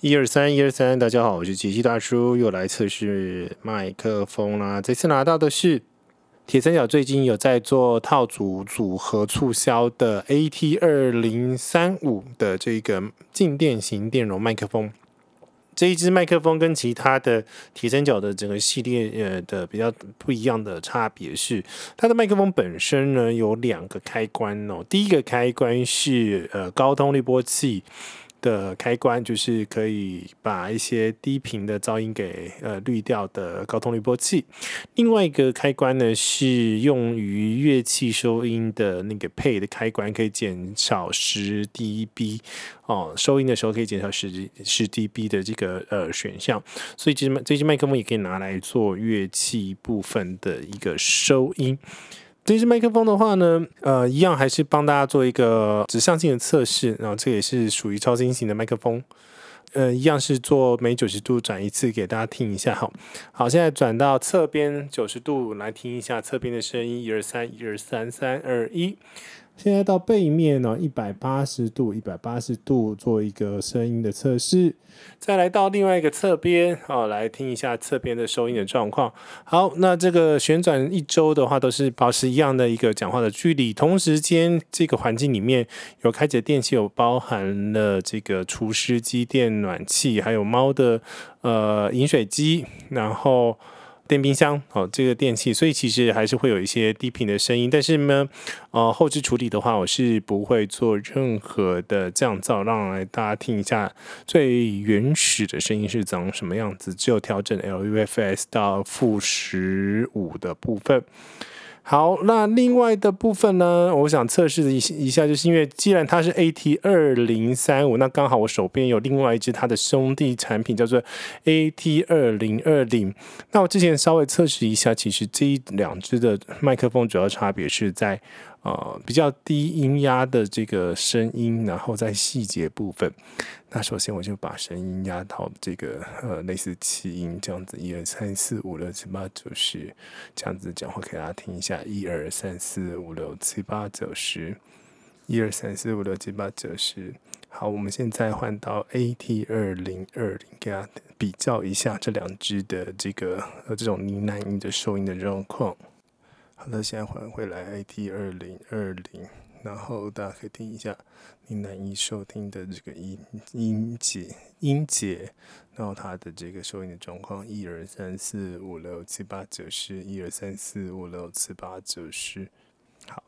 一二三，一二三，大家好，我是杰西大叔，又来测试麦克风啦。这次拿到的是铁三角最近有在做套组组合促销的 AT 二零三五的这个静电型电容麦克风。这一支麦克风跟其他的铁三角的整个系列呃的比较不一样的差别是，它的麦克风本身呢有两个开关哦。第一个开关是呃高通滤波器。的开关就是可以把一些低频的噪音给呃滤掉的高通滤波器。另外一个开关呢是用于乐器收音的那个配的开关，可以减少十 dB 哦，收音的时候可以减少十十 dB 的这个呃选项。所以这支这支麦克风也可以拿来做乐器部分的一个收音。这支麦克风的话呢，呃，一样还是帮大家做一个指向性的测试，然后这也是属于超新型的麦克风，呃，一样是做每九十度转一次给大家听一下，好，好，现在转到侧边九十度来听一下侧边的声音，一二三，一二三，三二一。现在到背面呢，一百八十度，一百八十度做一个声音的测试。再来到另外一个侧边，好，来听一下侧边的收音的状况。好，那这个旋转一周的话，都是保持一样的一个讲话的距离。同时间，这个环境里面有开着电器，有包含了这个除湿机、电暖气，还有猫的呃饮水机，然后。电冰箱哦，这个电器，所以其实还是会有一些低频的声音，但是呢，呃，后置处理的话，我是不会做任何的降噪，让来大家听一下最原始的声音是长什么样子，只有调整 LUFS 到负十五的部分。好，那另外的部分呢，我想测试一一下，就是因为既然它是 AT 二零三五，那刚好我手边有另外一只它的兄弟产品叫做 AT 二零二零。那我之前稍微测试一下，其实这两只的麦克风主要差别是在。呃，比较低音压的这个声音，然后在细节部分，那首先我就把声音压到这个呃类似气音这样子，一二三四五六七八九十这样子讲话给大家听一下，一二三四五六七八九十，一二三四五六七八九十。好，我们现在换到 AT 二零二零，给大家比较一下这两支的这个呃这种呢喃音的收音的状况。好的，现在换回来，I T 二零二零，然后大家可以听一下你难以收听的这个音音节音节，然后它的这个收音的状况，一二三四五六七八九十，一二三四五六七八九十，好，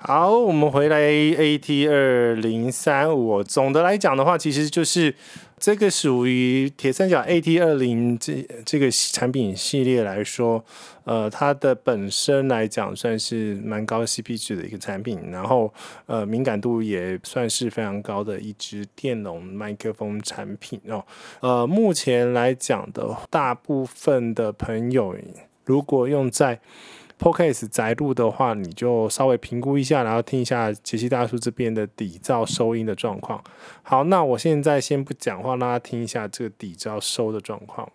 好，我们回来 AT 二零三五，总的来讲的话，其实就是。这个属于铁三角 AT 二零这这个产品系列来说，呃，它的本身来讲算是蛮高 CP 值的一个产品，然后呃敏感度也算是非常高的一支电容麦克风产品哦。呃，目前来讲的大部分的朋友，如果用在 Podcast 载录的话，你就稍微评估一下，然后听一下杰西大叔这边的底噪收音的状况。好，那我现在先不讲话，让大家听一下这个底噪收的状况。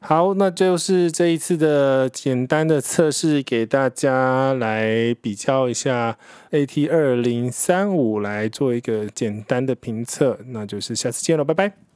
好，那就是这一次的简单的测试，给大家来比较一下 AT 二零三五，来做一个简单的评测。那就是下次见了，拜拜。